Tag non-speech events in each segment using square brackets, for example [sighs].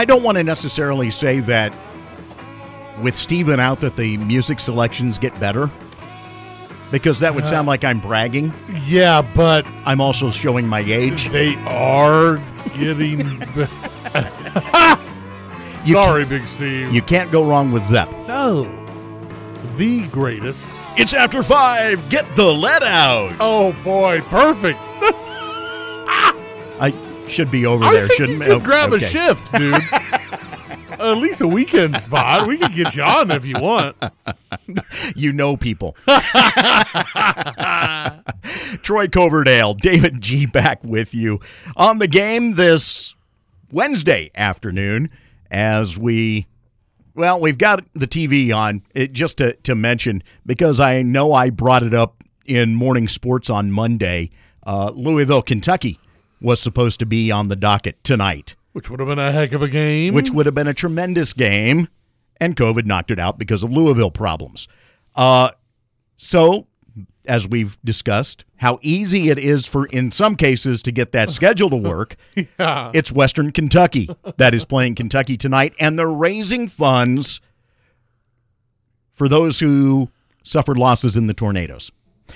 I don't want to necessarily say that with Steven out that the music selections get better because that would sound like I'm bragging. Yeah, but I'm also showing my age. they are getting. [laughs] You Sorry, Big Steve. You can't go wrong with Zepp. no, the greatest. It's after five. Get the lead out. Oh boy, perfect. Should be over I there, think shouldn't you could grab Okay. a shift, dude. [laughs] At least a weekend spot. We could get you on if you want. [laughs] You know people. [laughs] Troy Coverdale, David G back with you on the game this Wednesday afternoon as we well, we've got the TV on it, just to, to mention because I know I brought it up in morning sports on Monday. Uh, Louisville, Kentucky was supposed to be on the docket tonight. Which would have been a heck of a game. which would have been a tremendous game, and COVID knocked it out because of Louisville problems. Uh, so, as we've discussed, how easy it is for, in some cases, to get that schedule to [laughs] work. yeah. It's Western Kentucky that is playing Kentucky tonight, and they're raising funds for those who suffered losses in the tornadoes.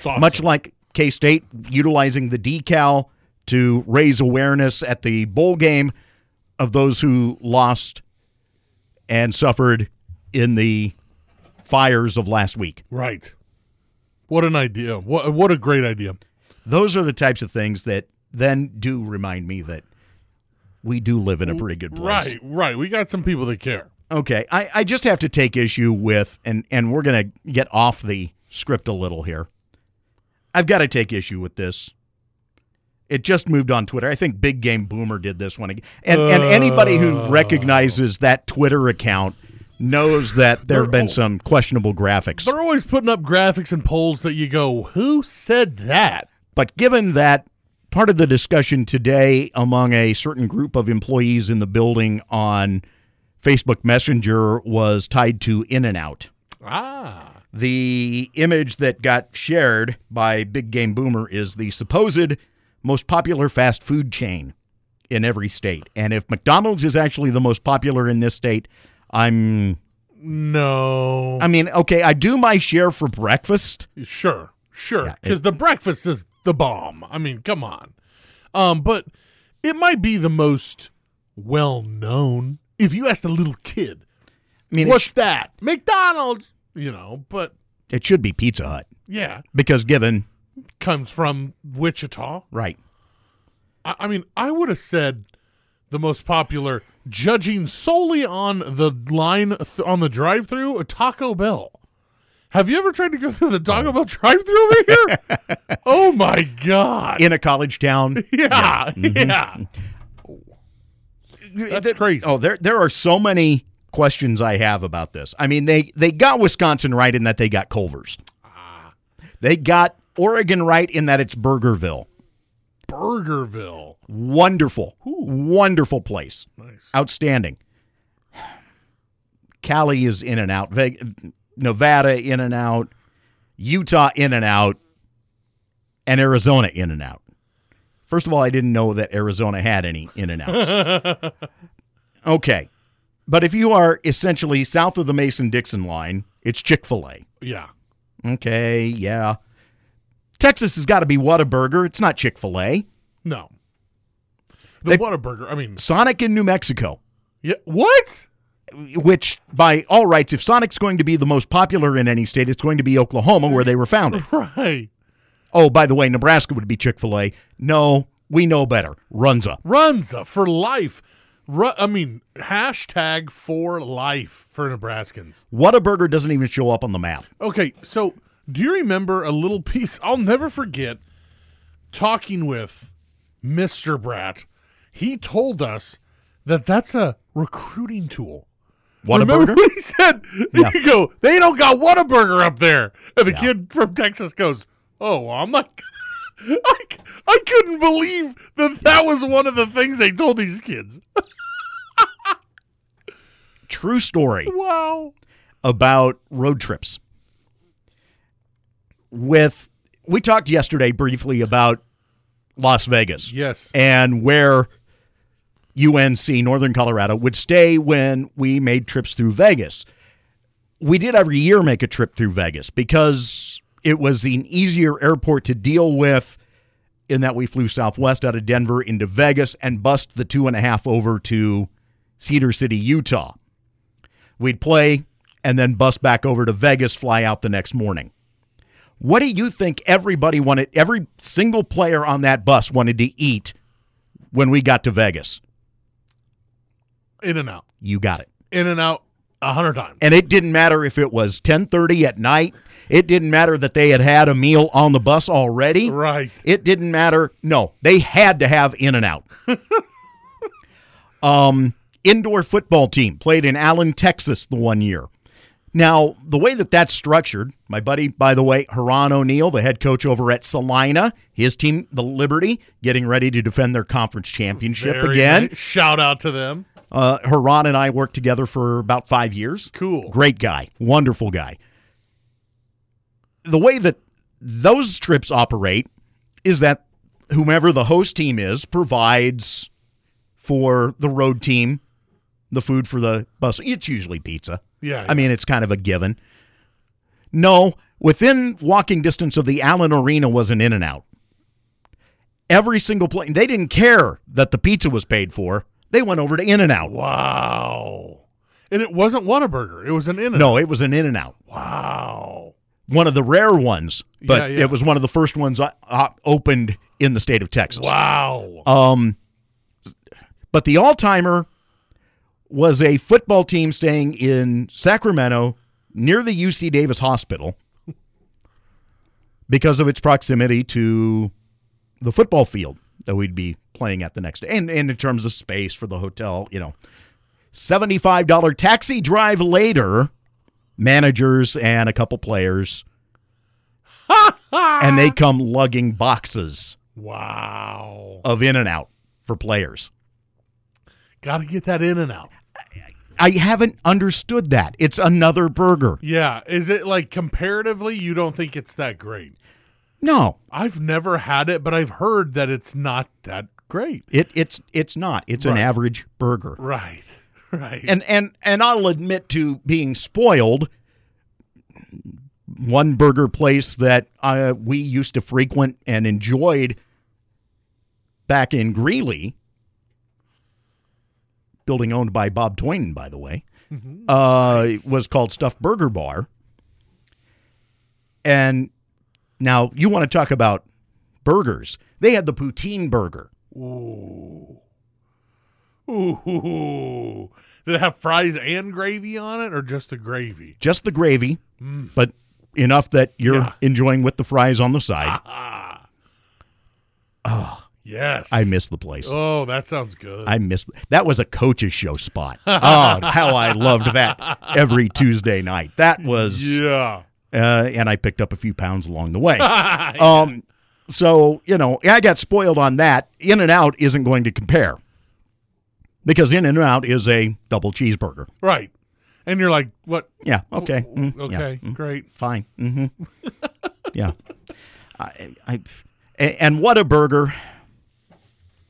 Awesome. Much like K State utilizing the decal to raise awareness at the bowl game of those who lost and suffered in the fires of last week. right. What an idea. What what a great idea. Those are the types of things that then do remind me that we do live in a pretty good place. Right, right. We got some people that care. Okay, I, I just have to take issue with, and, and we're going to get off the script a little here. I've got to take issue with this. It just moved on Twitter. I think Big Game Boomer did this one. again. And, and anybody who recognizes that Twitter account knows that there have been some questionable graphics. They're always putting up graphics and polls that you go, "Who said that?" But given that part of the discussion today among a certain group of employees in the building on Facebook Messenger was tied to In and Out. Ah. The image that got shared by Big Game Boomer is the supposed most popular fast food chain in every state. And if McDonald's is actually the most popular in this state, I'm No. I mean, okay, I do my share for breakfast. Sure, sure. Yeah, Because the breakfast is the bomb. I mean, come on. Um, but it might be the most well known. If you asked a little kid, I mean, what's sh- that? McDonald's. You know, but it should be Pizza Hut yeah, because given comes from Wichita. right. I, I mean, I would have said the most popular, judging solely on the line th- on the drive-through, Taco Bell. Have you ever tried to go through the Taco Bell drive-through over here? [laughs] oh my god! In a college town, [laughs] yeah, yeah. Mm-hmm. That's There- crazy. Oh, there there are so many questions I have about this. I mean, they they got Wisconsin right in that they got Culver's. Ah. They got Oregon right in that it's Burgerville. Burgerville. Wonderful, wonderful place, Nice. outstanding. Cali is in and out. Nevada in and out. Utah in and out. And Arizona in and out. First of all, I didn't know that Arizona had any in and outs. [laughs] okay. But if you are essentially south of the Mason Dixon line, it's Chick fil A. Yeah. Okay, yeah. Texas has got to be Whataburger. It's not Chick fil A. No. The They- Whataburger. I mean, Sonic in New Mexico, yeah. What? which by all rights, if Sonic's going to be the most popular in any state, it's going to be Oklahoma where they were founded. [laughs] Right. Oh, by the way, Nebraska would be Chick fil A. No, we know better. Runza. Runza for life. Ru- I mean, hashtag for life for Nebraskans. Whataburger doesn't even show up on the map. Okay, so do you remember a little piece? I'll never forget talking with Mr. Bratt. He told us that that's a recruiting tool. Remember what he said? Yeah. [laughs] You go, they don't got Whataburger up there. And the kid from Texas goes, oh, well, I'm not. [laughs] I couldn't believe that that was one of the things they told these kids. [laughs] True story. Wow. about road trips. With we talked yesterday briefly about Las Vegas Yes. and where UNC, Northern Colorado, would stay when we made trips through Vegas. We did every year make a trip through Vegas because it was an easier airport to deal with in that we flew southwest out of Denver into Vegas and bust the two and a half over to Cedar City, Utah. We'd play and then bus back over to Vegas, fly out the next morning. What do you think everybody wanted, every single player on that bus wanted to eat when we got to Vegas? In and out. You got it. In and out a hundred times. And it didn't matter if it was 10:30 at night. It didn't matter that they had had a meal on the bus already. Right. It didn't matter. No, they had to have in and out. [laughs] um, indoor football team played in Allen, Texas, the one year. Now, the way that that's structured, my buddy, by the way, Heron O'Neal, the head coach over at Salina, his team, the Liberty, getting ready to defend their conference championship Very again. nice. Shout out to them. Uh, Heron and I worked together for about five years. Cool. Great guy, wonderful guy. The way that those trips operate is that whomever the host team is provides for the road team the food for the bus. It's usually pizza. Yeah. I mean, it's kind of a given. No, within walking distance of the Allen Arena was an In and Out. Every single plane, they didn't care that the pizza was paid for. They went over to In and Out. wow. And it wasn't Whataburger. It was an in and No, it was an In and Out. Wow. One of the rare ones, but Yeah, yeah. it was one of the first ones uh, uh, opened in the state of Texas. Wow. Um, but the all timer was a football team staying in Sacramento near the UC Davis Hospital because of its proximity to the football field that we'd be playing at the next day. And, and in terms of space for the hotel, you know, $75 taxi drive later, managers and a couple players. [laughs] and they come lugging boxes wow. of In and Out for players. Got to get that in and out. I haven't understood that. It's another burger. Yeah. Is it like comparatively, you don't think it's that great? No, I've never had it, but I've heard that it's not that great. it, it's it's not. It's an average burger. Right. [laughs] Right. And and and I'll admit to being spoiled. One burger place that uh, we used to frequent and enjoyed back in Greeley, building owned by Bob Toyne, by the way, mm-hmm. uh, was called Stuffed Burger Bar. And now you want to talk about burgers? They had the poutine burger. Ooh. Ooh. Did it have fries and gravy on it or just the gravy? just the gravy, mm. but enough that you're Yeah. enjoying with the fries on the side. [laughs] Ah. Ah. Yes. I miss the place. Oh, that sounds good. I miss that was a coach's show spot. [laughs] oh, how I loved that every Tuesday night. That was, yeah. uh, and I picked up a few pounds along the way. [laughs] um, so you know, I got spoiled on that. In and Out isn't going to compare because In and Out is a double cheeseburger. Right. And you're like, what? Yeah. Okay. mm, yeah, Okay, mm, great. fine. hmm [laughs] yeah. I, I, and what a burger.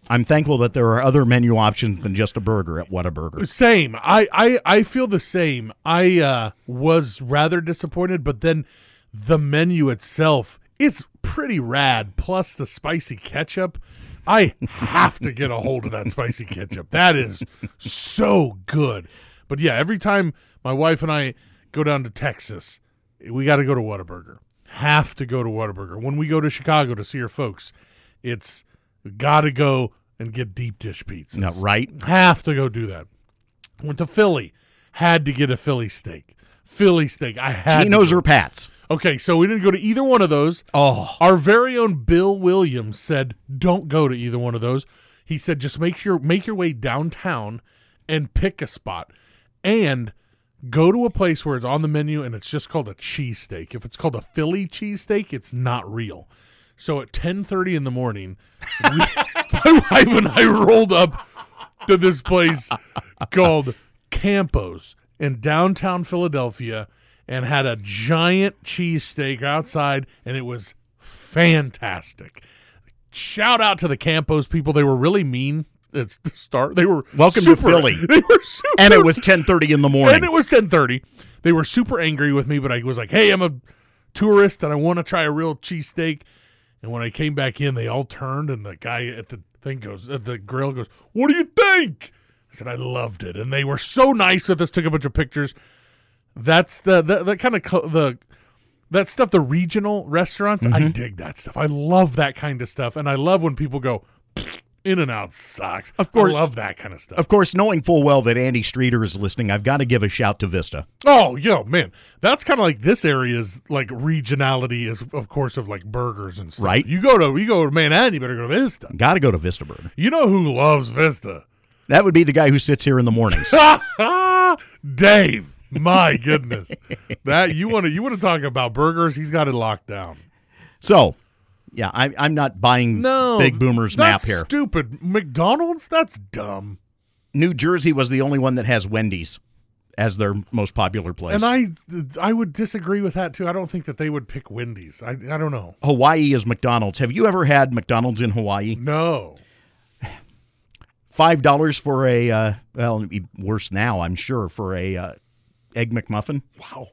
I'm thankful that there are other menu options than just a burger at Whataburger. Same. I, I, I feel the same. I uh, was rather disappointed, but then the menu itself is pretty rad. Plus the spicy ketchup. I have to get a hold of that spicy ketchup. That is so good. But yeah, every time my wife and I go down to Texas, we got to go to Whataburger. Have to go to Whataburger. When we go to Chicago to see our folks, it's got to go and get deep dish pizzas. No, right? Have to go do that. Went to Philly. Had to get a Philly steak. Philly steak. I had Geno's or Pat's? Okay, so we didn't go to either one of those. Oh, Our very own Bill Williams said, "Don't go to either one of those." He said, "Just make sure make your way downtown and pick a spot, and go to a place where it's on the menu and it's just called a cheesesteak. If it's called a Philly cheesesteak, it's not real." So at ten thirty in the morning, we, [laughs] my wife and I rolled up to this place called Campos in downtown Philadelphia and had a giant cheesesteak outside, and it was fantastic. Shout out to the Campos people. They were really mean It's the start. They were Welcome to Philly. [laughs] They were super, and it was 10:30 in the morning. and it was ten thirty. They were super angry with me, but I was like, "Hey, I'm a tourist and I want to try a real cheesesteak." And when I came back in, they all turned, and the guy at the thing goes, at the grill goes, "What do you think?" I said, "I loved it," and they were so nice with us. Took a bunch of pictures. That's the the, the kind of co- the that stuff. The regional restaurants, I mm-hmm. dig that stuff. I love that kind of stuff, and I love when people go. In and out sucks. Of course. I love that kind of stuff. of course, knowing full well that Andy Streeter is listening, I've got to give a shout to Vista. Oh, yo, man, that's kind of like this area's like regionality is, of course, of like burgers and stuff. Right. You go to you go to Manhattan, you better go to Vista. Got to go to Vista Burger. You know who loves Vista? That would be the guy who sits here in the mornings. [laughs] Dave. My goodness, that you want to you want to talk about burgers? He's got it locked down. so, yeah, I, I'm not buying No, Big Boomer's map here. Stupid McDonald's. That's dumb. New Jersey was the only one that has Wendy's as their most popular place. And I I would disagree with that too. I don't think that they would pick Wendy's. I I don't know. Hawaii is McDonald's. Have you ever had McDonald's in Hawaii? No. Five dollars for a uh, well, it'd be worse now, I'm sure, for a uh, egg McMuffin. Wow.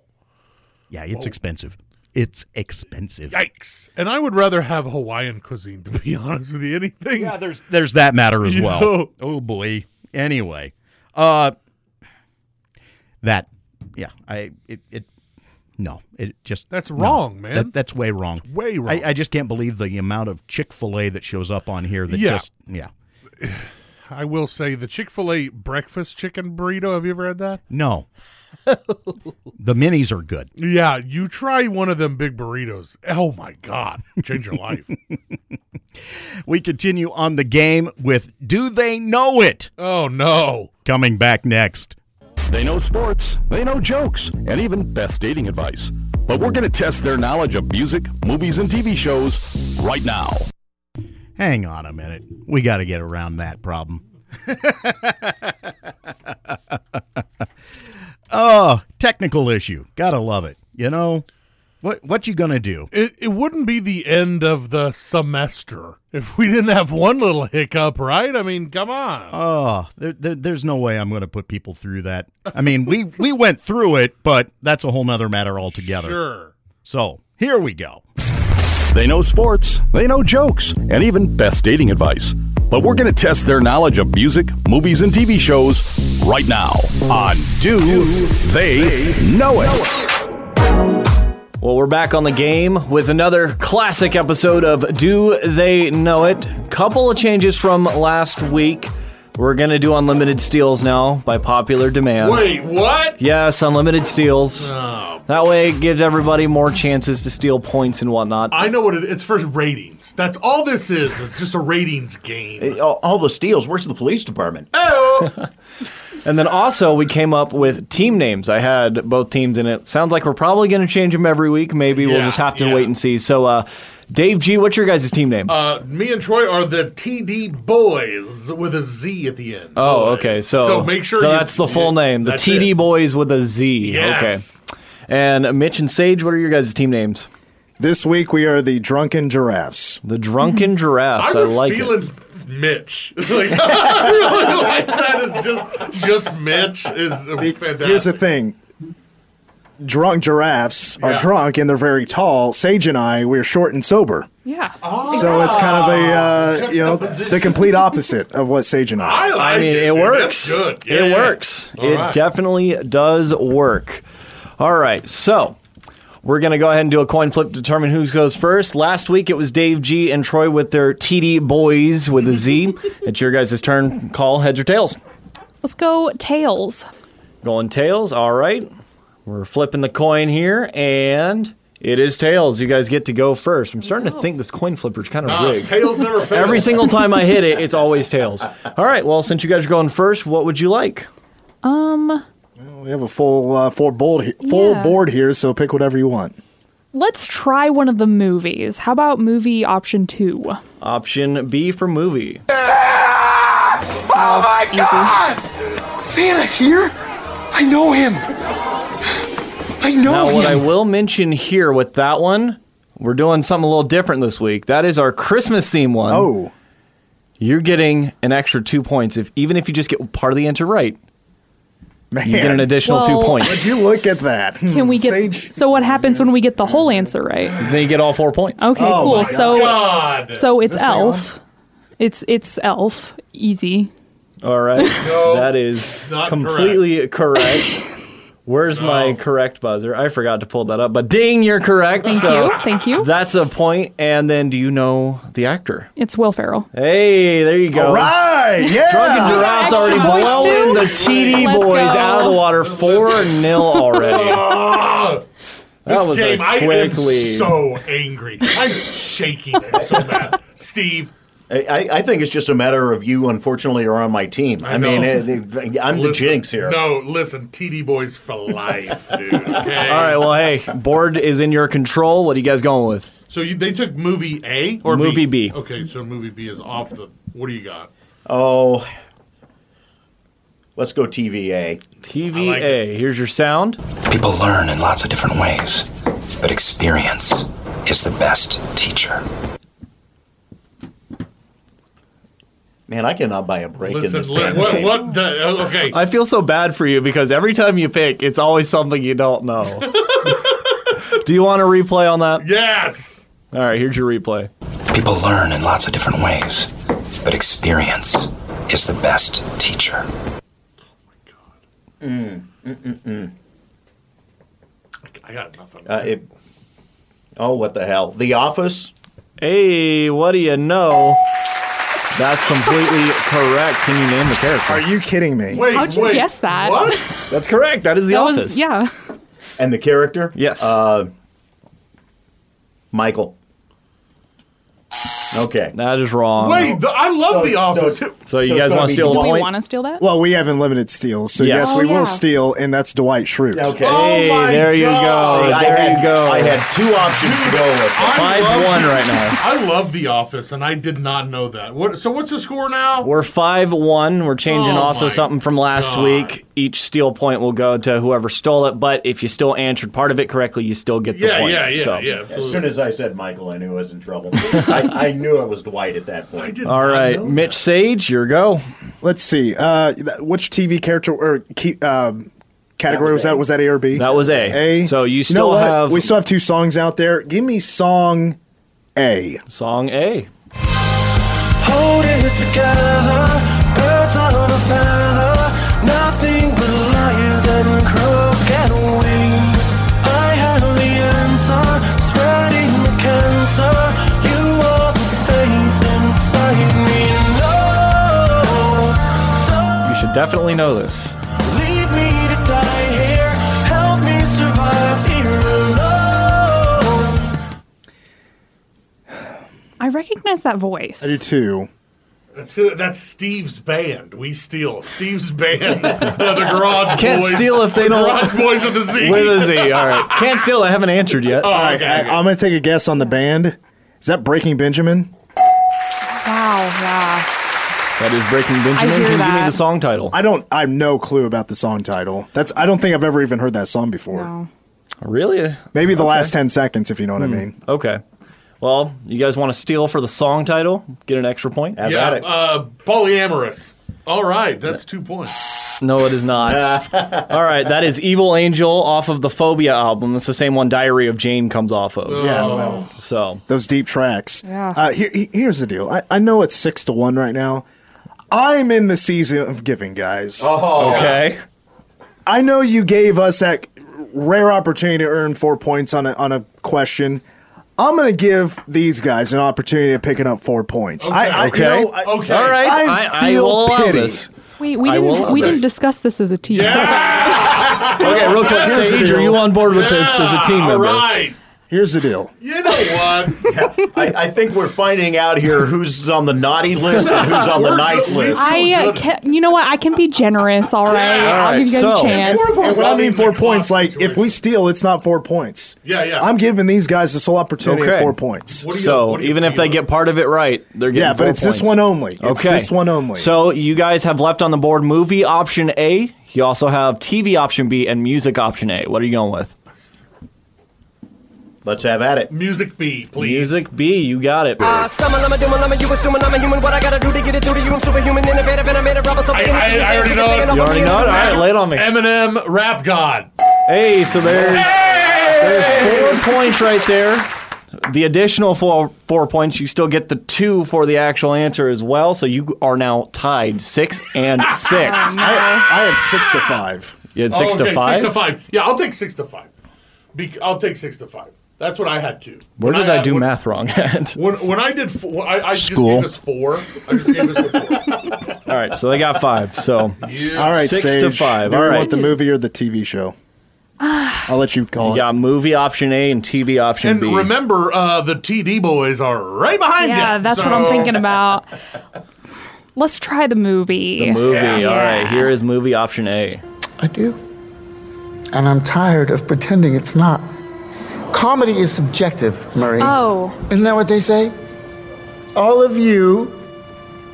Yeah, it's expensive. It's expensive. Yikes. And I would rather have Hawaiian cuisine, to be [laughs] honest with you. Anything. Yeah, there's there's that matter as You well. know. Oh boy. Anyway, uh, that yeah, I it it no, it just That's no. wrong, man. That, that's way wrong. way wrong. I, I just can't believe the amount of Chick Fil A that shows up on here. That Yeah. just yeah. I will say the Chick fil A breakfast chicken burrito. Have you ever had that? No. [laughs] the minis are good. Yeah, you try one of them big burritos. Oh my God. Change your life. [laughs] We continue on the game with Do They Know It? Oh no. Coming back next. They know sports, they know jokes, and even best dating advice. But we're going to test their knowledge of music, movies, and TV shows right now. Hang on a minute. We got to get around that problem. [laughs] oh, technical issue. Gotta love it. You know what? What you gonna do? It, it wouldn't be the end of the semester if we didn't have one little hiccup, right? I mean, come on. Oh, there, there, there's no way I'm gonna put people through that. I mean, we we went through it, but that's a whole nother matter altogether. sure. So here we go. [laughs] They know sports, they know jokes, and even best dating advice. But we're going to test their knowledge of music, movies, and TV shows right now on Do They Know It? Well, we're back on the game with another classic episode of Do They Know It? Couple of changes from last week. We're going to do unlimited steals now by popular demand. Wait, what? Yes, unlimited steals. Oh, That way it gives everybody more chances to steal points and whatnot. I know what it, it's for ratings. That's all this is. It's just a ratings game. all, all the steals. Where's the police department? Oh. [laughs] and then also we came up with team names. I had both teams in it. Sounds like we're probably going to change them every week. Maybe we'll just have to yeah. wait and see. So, uh, Dave G, what's your guys' team name? Uh, me and Troy are the TD Boys with a Z at the end. oh, Boys. okay. So, so make sure. So you- that's the full yeah, name. The TD it. Boys with a Z. Yes. Okay. And Mitch and Sage, what are your guys' team names? This week we are the Drunken Giraffes. The Drunken Giraffes. I I, was like it. feeling Mitch. [laughs] like, [laughs] I really like that. Is just just Mitch is a fantastic. Here's the thing. Drunk giraffes are Yeah. drunk and they're very tall. Sage and I, we're short and sober. Yeah. So it's kind of a, uh, you know, the complete opposite of what Sage and I. I, like I mean, it, dude. works. That's good. It Yeah. works. All it right. definitely does work. All right, so we're gonna go ahead and do a coin flip to determine who goes first. Last week it was Dave G and Troy with their TD boys with a Z. [laughs] it's your guys' turn. Call heads or tails. Let's go tails. Going tails. All right. We're flipping the coin here, and it is tails. You guys get to go first. I'm starting to think this coin flipper is kind of Ah, rigged. tails never [laughs] fail. Every single time I hit it, it's always tails. All right. Well, since you guys are going first, what would you like? Um, We have a full uh, full board he- full Yeah. board here, so pick whatever you want. let's try one of the movies. How about movie option two? Option B for movie. [laughs] Oh my God! Santa here? I know him. I know Now, him. what I will mention here with that one, we're doing something a little different this week. That is our Christmas theme one. Oh, You're getting an extra two points if even if you just get part of the answer right. Man, You get an additional two points. Would you look at that? Hmm. Can we get? Sage? So what happens when we get the whole answer right? Then you get all four points. Okay, Oh cool. my So God. so it's Elf. It's it's Elf. Easy. All right. [laughs] No, that is not completely correct. [laughs] Where's my oh. correct buzzer? I forgot to pull that up, but ding, you're correct. Thank so you. Thank you. That's a point. And then, do you know the actor? It's Will Ferrell. Hey, there you go. All right, yeah. Drunken Giraffe's Extra already points, blowing the TD Let's boys go. out of the water, four 0 [laughs] already. That this was game, a I quick am lead. so angry. I'm shaking. I'm so mad. Steve, I, I- I think it's just a matter of you, unfortunately, are on my team. I, I mean, know. eh, eh, I'm the listen- jinx here. No, listen, TD boys for life, dude. [laughs] Okay. All right, well, hey, board is in your control. What are you guys going with? So you, they took movie A or Movie B. Okay, so movie B is off the. What do you got? Oh, let's go TVA. TVA. like it. Here's your sound. People learn in lots of different ways, but experience is the best teacher. Man, I cannot buy a break in this li- damn what? game. What? The, okay. I feel so bad for you because every time you pick, it's always something you don't know. [laughs] Do you want to replay on that? yes. All right, here's your replay. People learn in lots of different ways, but experience is the best teacher. Oh my god. Mm. Mm-mm-mm. I got nothing. Uh, it, oh, what the hell? The Office? Hey, what do you know? That's completely correct. Can you name the character? Are you kidding me? wait, How'd you wait, guess that? What? That's correct. That is the That office. was yeah. And the character? Yes. Uh, Michael. Okay. That is wrong. Wait, the, I love The Office. So you So it's guys want to steal Do a we point? want to steal that? Well, we have unlimited steals, so Yes. yes, Oh, we yeah. will steal, and that's Dwight Schrute. Okay. Oh hey, Oh my there you go. See, I there had, you go. I had two options to go with. I Five love one right now. I love The Office, and I did not know that. What? So what's the score now? We're five one. We're changing Oh also my something from last God. week. Each steal point will go to whoever stole it, but if you still answered part of it correctly, you still get the yeah, point. yeah, yeah, So- yeah. As soon as I said Michael, I knew I was in trouble. [laughs] I, I knew it was Dwight at that I point. did All not right, know Mitch that. Sage, your go. Let's see. Uh, th- which TV character or key, um category was That that? was Was that A or B? That was A. A. So you know still what? have We still have two songs out there. Give me song A. song A. Hold it together, should definitely know this. leave me to die here. Help me survive here alone. I recognize that voice. I do too. That's, that's Steve's band. We steal Steve's band. [laughs] the Garage Can't Boys. steal if they the don't- Garage Boys of the Z. With a Z. All right. Can't steal. I haven't answered yet. Oh, I, okay, I, okay. I'm going to take a guess on the band. Is that Breaking Benjamin? Wow, yeah. That is Breaking Benjamin. I hear Can you give me that. the song title? I don't. I have no clue about the song title. That's. I don't think I've ever even heard that song before. No. Really? Maybe the last ten seconds, if you know what I mean. Okay. Well, you guys want to steal for the song title? Get an extra point? Have yeah, at it. uh, polyamorous. All right, that's two points. No, it is not. [laughs] All right, that is Evil Angel off of the Phobia album. It's the same one Diary of Jane comes off of. Yeah. Well, So, those deep tracks. Yeah. Uh, here, he- here's the deal. I, I know it's six to one right now. I'm in the season of giving, guys. Oh, okay. I know you gave us that rare opportunity to earn four points on a on a question. I'm gonna give these guys an opportunity of picking up four points. I, I, you Okay. know, I- Okay. All right. I I, I feel will allow pity. this. Wait, we I will didn't we this. didn't discuss this as a team. [laughs] Okay, real quick. Sage, are you on board with this as a team member? right. Here's the deal. You know what? I, I think we're finding out here who's on the naughty list and who's on the nice list. I uh, can, you know what? I can be generous. All right, Yeah. I'll give you guys right, a chance. It's more of And when I mean four points, like if we steal, it's not four points. Yeah, yeah. I'm giving these guys this whole opportunity Okay. of four points. You- So what do you even if they get part of it right, they're getting Yeah, but four it's this one only. It's okay, this one only. So you guys have left on the board movie option A. You also have TV option B and music option A. What are you going with? Let's have at it. Music B, please. Music B, you got it. Uh, summon, I'm a doom, I'm a you assuming I'm a human. What I gotta do to get it through to you? I'm superhuman, innovative, and I made a rubber. So I- I- I already know it. You already know it? All right, lay it on me. Eminem, Rap God. Hey, so there's, there's four points right there. The additional four four points, you still get the two for the actual answer as well. So you are now tied six and [laughs] six. I, I have six to five. You had six Oh, okay, to five. Six to five. Yeah, I'll take six to five. Be- I'll take six to five. That's what I had to. Where When did I, had- do when, math wrong at? When, when I did, four, I, I School. just gave us four. I just gave us the four. [laughs] All right, so they got five. So Yeah. All right, Six Sage, to five. Do All want the movie or the TV show? [sighs] I'll let you call you it. got movie option A and TV option And B. remember, uh, the TD boys are right behind you. Yeah, that's what I'm thinking about. [laughs] Let's try the movie. the movie. Yeah. All right, here is movie option A. I do. And I'm tired of pretending it's not. Comedy is subjective, Marie. Oh, Isn't that what they say? All of you,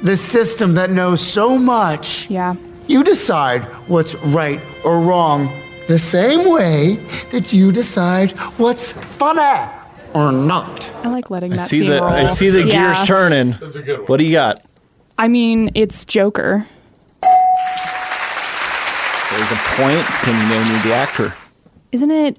the system that knows so much, yeah. you decide what's right or wrong the same way that you decide what's funny or not. I like letting I that see the roll. I see the Yeah. gears turning. That's a good one. What do you got? I mean, it's Joker. There's a point. Can you name me the actor? Isn't it?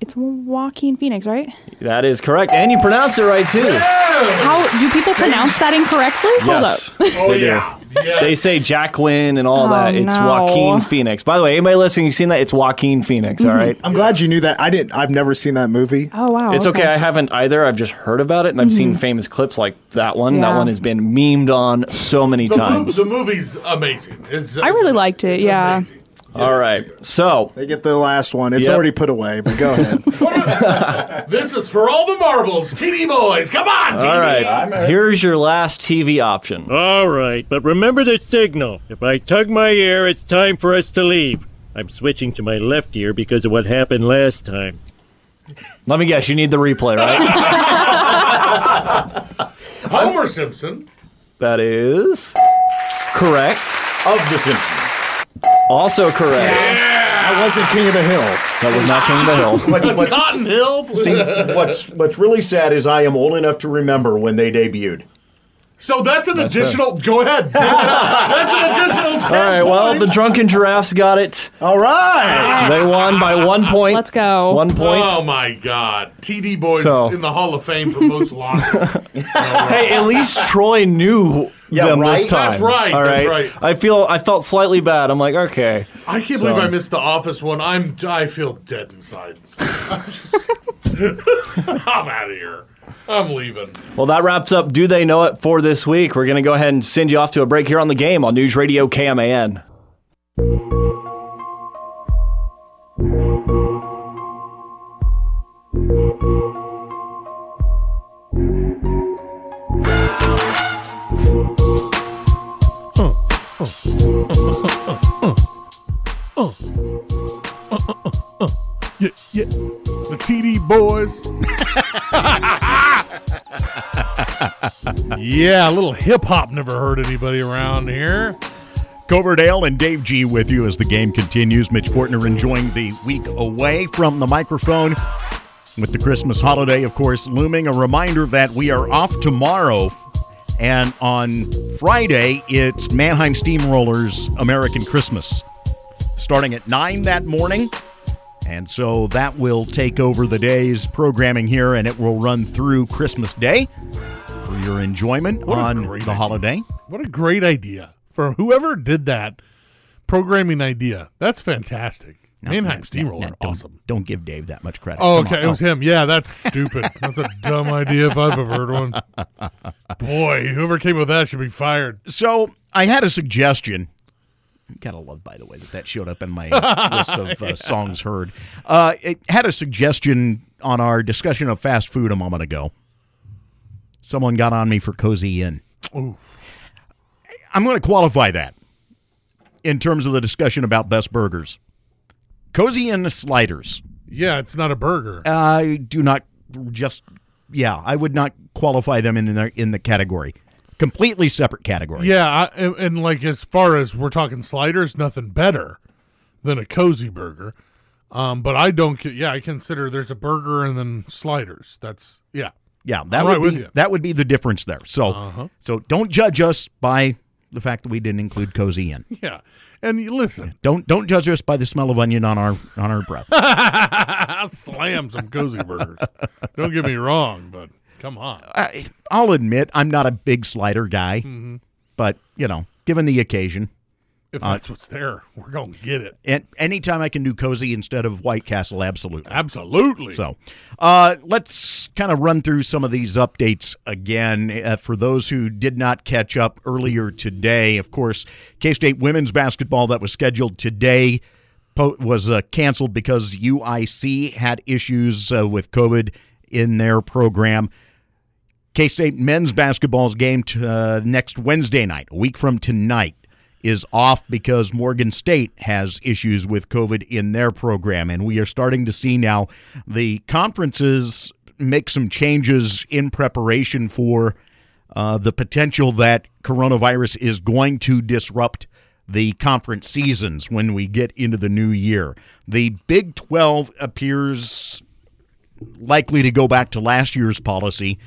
It's Joaquin Phoenix, right? That is correct, and you pronounce it right too. How do people pronounce that incorrectly? Yes, Hold up. Oh, they do. yeah. Yes. They say Jack Wynn and all Oh, that. It's no. Joaquin Phoenix. By the way, anybody listening, you've seen that? It's Joaquin Phoenix. all mm-hmm. right. I'm glad you knew that. I didn't. I've never seen that movie. Oh wow. It's okay. I haven't either. I've just heard about it, and I've seen mm-hmm. famous clips like that one. That one has been memed on so many The, mov- times. the movie's amazing. It's, I really liked it. it's Yeah. amazing. All right. So They get the last one. It's Yep. already put away, but go ahead. [laughs] This is for all the marbles, TV boys. Come on, TD. All right. Here's your last TV option. All right, but remember the signal. If I tug my ear, it's time for us to leave. I'm switching to my left ear because of what happened last time. Let me guess. You need the replay, right? [laughs] Homer Simpson. that is correct. Of the Simpsons. Also correct. I wasn't King of the Hill. That was not King of the Hill. [laughs] But, That's but Cotton Hill. see, what's what's really sad is I am old enough to remember when they debuted. So that's an additional. Go ahead. that's an additional. [laughs] 10 All right. Well, the drunken giraffes got it. All right. They won by one point. Let's go. One point. Oh my God, TD boys So- in the Hall of Fame for most [laughs] lockers. Hey, at least Troy knew Yeah, them this time. That's right, All that's right. right. I feel I felt slightly bad. I'm like, okay. I can't So- believe I missed the Office one. I'm. I feel dead inside. [laughs] I'm just. I'm out of here. I'm leaving. Well, that wraps up Do They Know It for this week. We're going to go ahead and send you off to a break here on the game on News Radio KMAN. Yeah, yeah. The TD boys. Yeah, a little hip hop never hurt anybody around here. Coverdale and Dave G with you as the game continues. Mitch Fortner enjoying the week away from the microphone with the Christmas holiday, of course, looming. A reminder that we are off tomorrow. And on Friday, it's Mannheim Steamrollers American Christmas, starting at 9 that morning. And so that will take over the day's programming here, and it will run through Christmas Day for your enjoyment What on the idea. holiday. What a great idea for whoever did that programming idea. That's fantastic. Mannheim Steamroller, Yeah, don't, awesome. Don't give Dave that much credit. Oh, Come okay, on. it was him. Yeah, that's stupid. that's a dumb idea if I've ever heard one. Boy, whoever came with that should be fired. So I had a suggestion. Gotta love, by the way, that that showed up in my list of [laughs] uh, songs heard. Uh, it had a suggestion on our discussion of fast food a moment ago. Someone got on me for Cozy Inn. Ooh. I'm going to qualify that in terms of the discussion about best burgers. Cozy Inn sliders. Yeah, it's not a burger. I do not just yeah, I would not qualify them in the in the category. Completely separate category. Yeah, I, and, and like as far as we're talking sliders, nothing better than a cozy burger. Um, but I don't. Yeah, I consider there's a burger and then sliders. That's yeah. Yeah, that I'm would right be that would be the difference there. So Uh-huh. so don't judge us by the fact that we didn't include Cozy Inn. [laughs] Yeah, and listen, Don't don't judge us by the smell of onion on our on our breath. [laughs] I slam some cozy burgers. Don't get me wrong, but come on. I, I'll admit I'm not a big slider guy, Mhm. but you know, given the occasion, If Uh, that's what's there, we're gonna get it. and anytime I can do cozy instead of White Castle, absolutely. Absolutely. So, uh, let's kind of run through some of these updates again. Uh, for those who did not catch up earlier today, of course, K State women's basketball that was scheduled today po- was uh, canceled because UIC had issues uh, with COVID in their program. K State men's basketball's game t- uh, next Wednesday night, a week from tonight, is off because Morgan State has issues with COVID in their program. And we are starting to see now the conferences make some changes in preparation for uh, the potential that coronavirus is going to disrupt the conference seasons when we get into the new year. The Big 12 appears likely to go back to last year's policy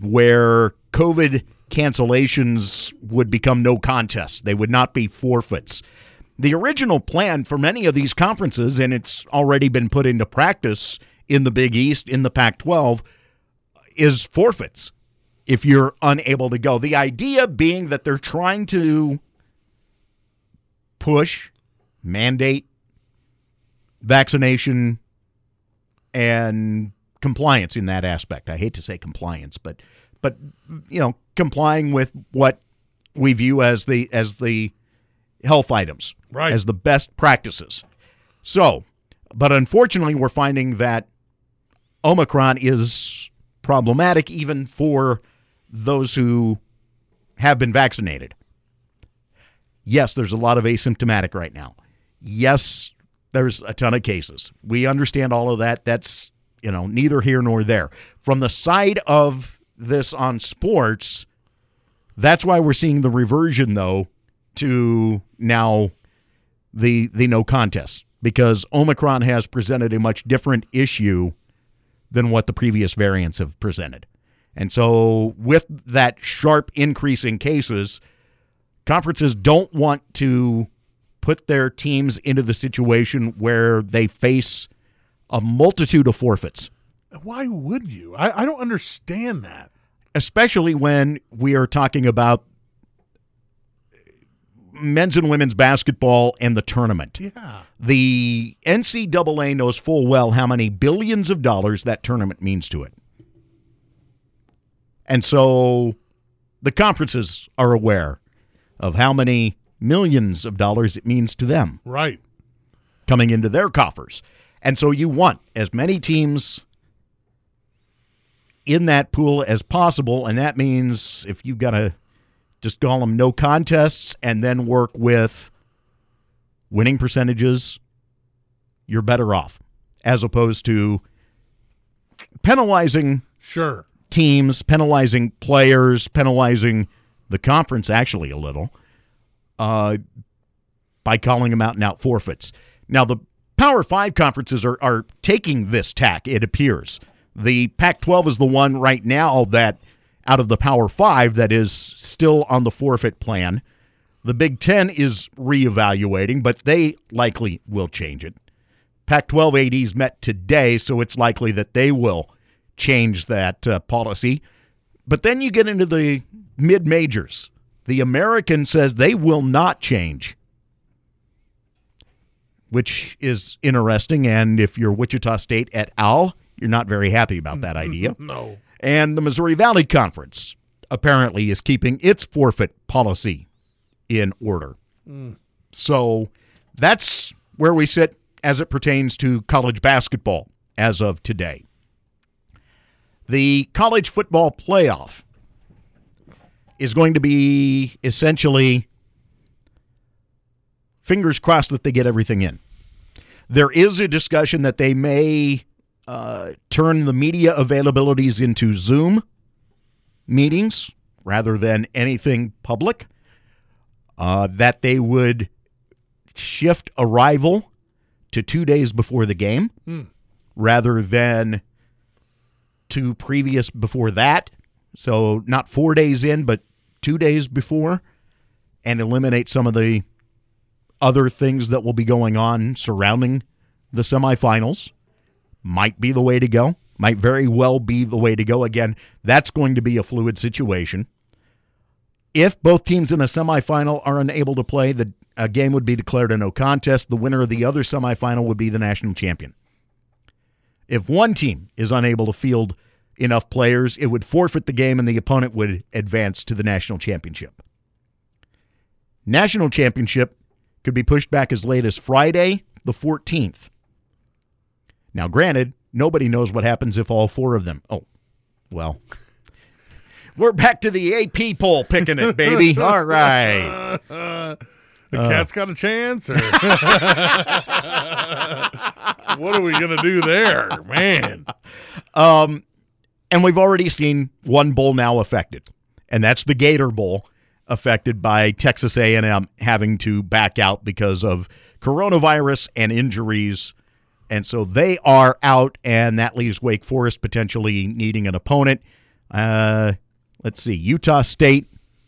where COVID cancellations would become no contest. They would not be forfeits. The original plan for many of these conferences, and it's already been put into practice in the Big East, in the Pac 12, is forfeits if you're unable to go. The idea being that they're trying to push, mandate vaccination and compliance in that aspect. I hate to say compliance, but but you know, complying with what we view as the as the health items, Right. as the best practices. So, but unfortunately, we're finding that Omicron is problematic even for those who have been vaccinated. Yes, there's a lot of asymptomatic right now. Yes, there's a ton of cases. We understand all of that. That's, you know, neither here nor there. From the side of this on sports, that's why we're seeing the reversion though to now the the no contest because Omicron has presented a much different issue than what the previous variants have presented. And so with that sharp increase in cases, conferences don't want to put their teams into the situation where they face a multitude of forfeits, Why would you? I, I don't understand that. especially when we are talking about men's and women's basketball and the tournament. Yeah. The NCAA knows full well how many billions of dollars that tournament means to it. And so the conferences are aware of how many millions of dollars it means to them Right. coming into their coffers. And so you want as many teams in that pool as possible. And that means if you've got to just call them no contests and then work with winning percentages, you're better off as opposed to penalizing Sure. teams, penalizing players, penalizing the conference actually a little uh, by calling them out and out forfeits. Now, the Power Five conferences are, are taking this tack, it appears. The Pac 12 is the one right now that, out of the Power Five, that is still on the forfeit plan. The Big Ten is reevaluating, but they likely will change it. Pac 12 ADs met today, so it's likely that they will change that uh, policy. But then you get into the mid majors. The American says they will not change, which is interesting. And if you're Wichita State et al., you're not very happy about that [laughs] idea. No. And the Missouri Valley Conference apparently is keeping its forfeit policy in order. Mm. So that's where we sit as it pertains to college basketball as of today. The college football playoff is going to be essentially fingers crossed that they get everything in. There is a discussion that they may uh, turn the media availabilities into Zoom meetings rather than anything public. Uh, that they would shift arrival to two days before the game Hmm. rather than two previous before that. So not four days in, but two days before, and eliminate some of the other things that will be going on surrounding the semifinals. Might be the way to go. Might very well be the way to go. Again, that's going to be a fluid situation. If both teams in a semifinal are unable to play, the a game would be declared a no contest. The winner of the other semifinal would be the national champion. If one team is unable to field enough players, it would forfeit the game and the opponent would advance to the national championship. National championship could be pushed back as late as Friday, the 14th. Now, granted, nobody knows what happens if all four of them. Oh, well. We're back to the AP poll picking it, baby. [laughs] All right. the Uh. cat's got a chance, or [laughs] what are we gonna do there, man? Um, and we've already seen one bowl now affected, and that's the Gator Bowl, affected by Texas A&M having to back out because of coronavirus and injuries, and so they are out, and that leaves Wake Forest potentially needing an opponent. Uh, let's see, Utah State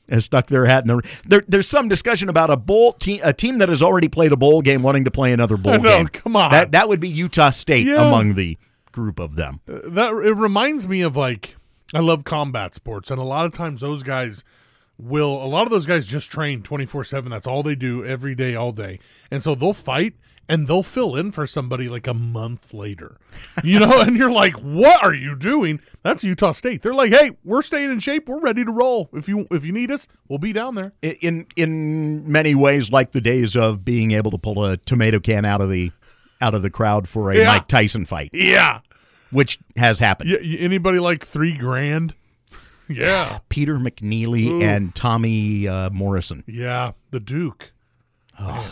has stuck their hat in the. There, there's some discussion about a bowl team, a team that has already played a bowl game, wanting to play another bowl [laughs] know, game. come on. that that would be Utah State Yeah. among the group of them. that it reminds me of like I love combat sports, and a lot of times those guys will. A lot of those guys just train twenty four seven. That's all they do every day, all day, and so they'll fight and they'll fill in for somebody like a month later, you know. and you're like, "What are you doing?" That's Utah State. They're like, "Hey, we're staying in shape. We're ready to roll. If you if you need us, we'll be down there." in in many ways like the days of being able to pull a tomato can out of the out of the crowd for a Yeah. Mike Tyson fight, Yeah. which has happened. Y- anybody like three grand? Yeah. Peter McNeeley Oof. and Tommy uh, Morrison. Yeah, the Duke. Man.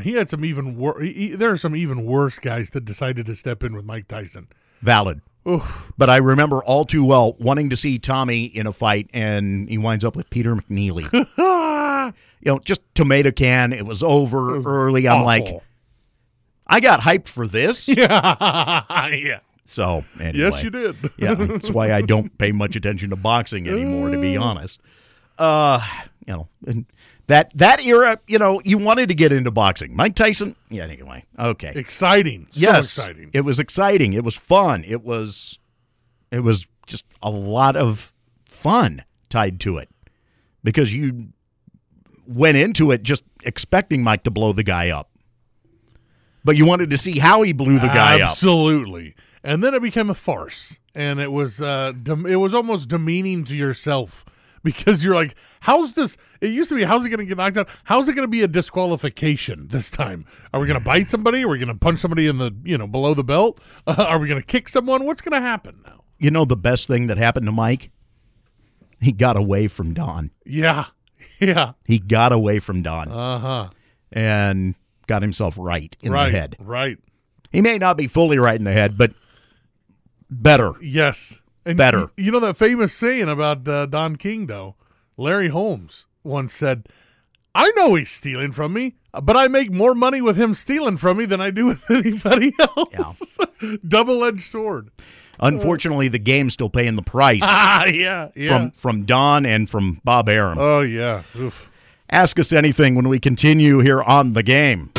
He had some even worse. There are some even worse guys that decided to step in with Mike Tyson. Valid. Oof. But I remember all too well wanting to see Tommy in a fight, and he winds up with Peter McNeeley. [laughs] you know, just tomato can. It was over early. I'm like, I got hyped for this. [laughs] yeah, yeah. So anyway. Yes, you did. yeah, that's why I don't pay much attention to boxing anymore, to be [laughs] honest. Uh, you know, and that that era, you know, you wanted to get into boxing. Mike Tyson, yeah. Anyway, okay, Exciting. So yes, exciting. It was exciting. It was fun. It was, it was just a lot of fun tied to it because you went into it just expecting Mike to blow the guy up, but you wanted to see how he blew the guy up. Absolutely. And then it became a farce, and it was uh, dem- it was almost demeaning to yourself [laughs] because you're like, how's this? It used to be, how's it going to get knocked out? How's it going to be a disqualification this time? Are we going to bite somebody? Are we going to punch somebody in the you know below the belt? Uh, [laughs] are we going to kick someone? What's going to happen now? You know the best thing that happened to Mike? He got away from Don. Yeah, [laughs] yeah, He got away from Don uh huh. and got himself right in right, the head. right. He may not be fully right in the head, but better. Yes. And Better. y- You know that famous saying about uh, Don King, though? Larry Holmes once said, I know he's stealing from me, but I make more money with him stealing from me than I do with [laughs] anybody else. [laughs] Double edged sword. Unfortunately, the game's still paying the price [laughs] Ah, yeah, yeah. from from Don and from Bob Arum. oh, yeah. Oof. Ask us anything when we continue here on the game.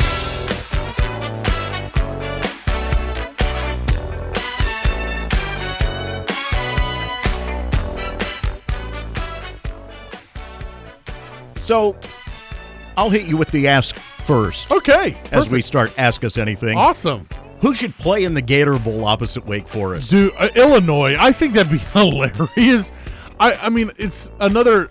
So, I'll hit you with the ask first Okay. as we start Ask Us Anything. Awesome. Who should play in the Gator Bowl opposite Wake Forest? Dude, uh, Illinois, I think that'd be [laughs] hilarious. I, I mean, it's another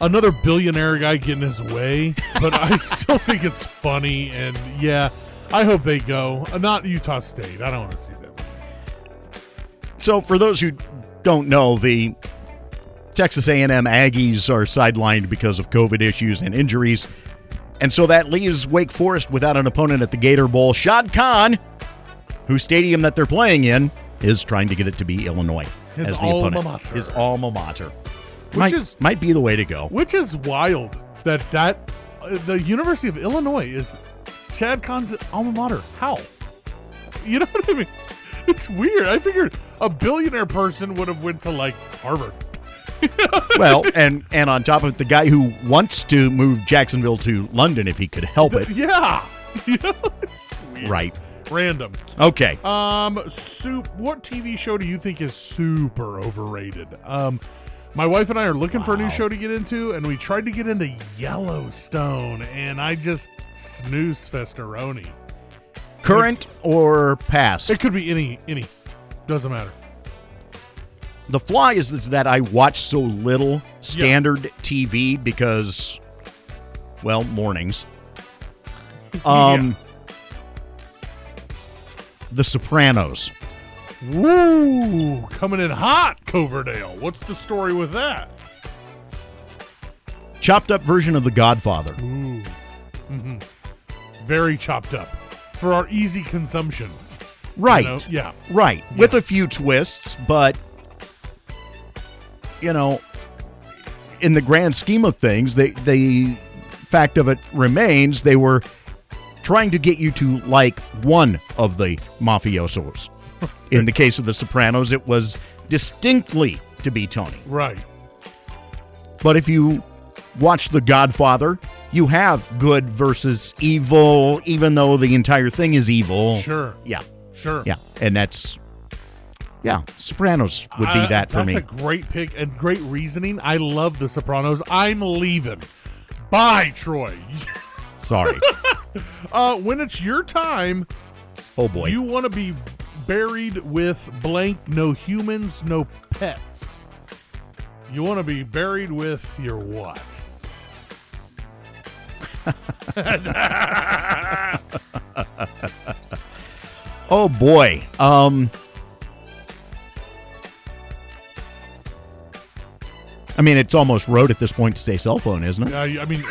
another billionaire guy getting his way, but I [laughs] still think it's funny. And yeah, I hope they go. Uh, Not Utah State. I don't want to see them. So, for those who don't know, the Texas A&M Aggies are sidelined because of COVID issues and injuries, and so that leaves Wake Forest without an opponent at the Gator Bowl. Shad Khan, whose stadium that they're playing in, is trying to get it to be Illinois His as the alma opponent. mater. His alma mater, Which might, is- might be the way to go. Which is wild that that uh, the University of Illinois is Shad Khan's alma mater. How? You know [laughs] what I mean? It's weird. I figured a billionaire person would have went to like Harvard. [laughs] well, and and on top of it, the guy who wants to move Jacksonville to London if he could help it. [laughs] Yeah. [laughs] Right. Random. Okay. Um, soup. What TV show do you think is super overrated? Um, my wife and I are looking for a new show to get into, and we tried to get into Yellowstone, and I just snooze festeroni. Current or past? It could be any, any. Doesn't matter. The flaw is, is that I watch so little standard TV because, well, mornings. [laughs] Um, The Sopranos. Woo! Coming in hot, Coverdale. What's the story with that? Chopped up version of The Godfather. Ooh. hmm Very chopped up for our easy consumptions. Right. You know? Yeah. Right. With a few twists, but you know, in the grand scheme of things, they the fact of it remains they were trying to get you to like one of the mafiosos. In the case of the Sopranos, it was distinctly to be Tony. Right. But if you watch The Godfather, you have good versus evil, even though the entire thing is evil. Sure. Yeah. Sure. Yeah. And that's, yeah, Sopranos would be Uh, that for that's me. That's a great pick and great reasoning. I love The Sopranos. I'm leaving. Bye, Troy. [laughs] Sorry. uh, when it's your time, Oh, boy. you want to be buried with blank, no humans, no pets. You want to be buried with your what? [laughs] oh, boy. Um, I mean, it's almost rote at this point to say cell phone, isn't it? Uh, I mean,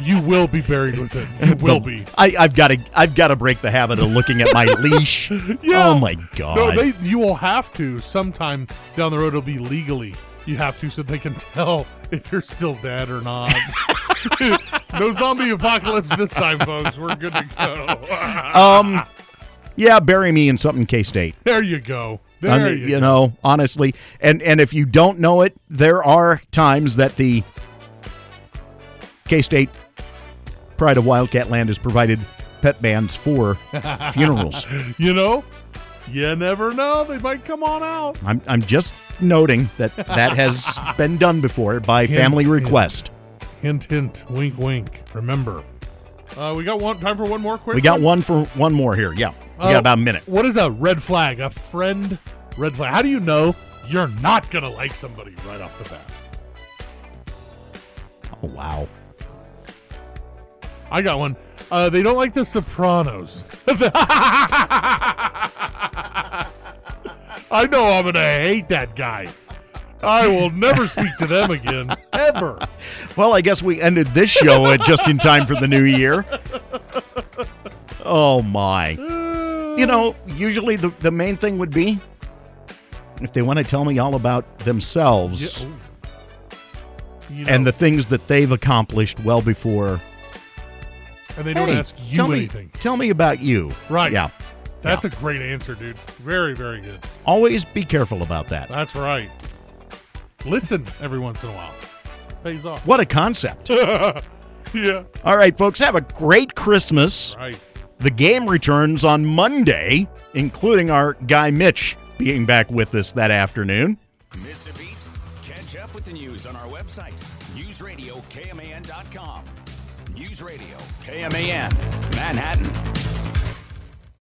you will be buried with it. You [laughs] will be. I, I've got to. I've got to break the habit of looking at my [laughs] leash. Yeah. Oh my god. No, they you will have to sometime down the road. It'll be legally. You have to so they can tell if you're still dead or not. [laughs] no zombie apocalypse this time, folks. We're good to go. um, yeah, bury me in something K State. there you go. There I mean, you, you know, honestly, and and if you don't know it, there are times that the K State Pride of Wildcat Land has provided pet bands for [laughs] funerals. You know, you never know. They might come on out. I'm I'm just noting that that has [laughs] been done before by Hint, family hint. request. Hint, hint, wink, wink. Remember. Uh, we got one time for one more quick. We got one for one more here. Yeah, we Uh, got about a minute. What is a red flag? A friend red flag. How do you know you're not gonna like somebody right off the bat? Oh wow. I got one. Uh, they don't like the Sopranos. [laughs] I know I'm gonna hate that guy. I will never speak to them again, ever. [laughs] Well, I guess we ended this show just in time for the new year. Oh my. You know, usually the, the main thing would be if they want to tell me all about themselves Yeah, ooh. You know, and the things that they've accomplished well before. and they don't Hey, ask you tell me, anything. Tell me about you. Right. Yeah. That's a great answer, dude. Very, very good. Always be careful about that. That's right. Listen every once in a while. Pays off. What a concept. [laughs] yeah. All right, folks, have a great Christmas. Right. The game returns on Monday, including our guy Mitch being back with us that afternoon. Miss a beat? Catch up with the news on our website, newsradiokman.com. News Radio KMAN, Manhattan.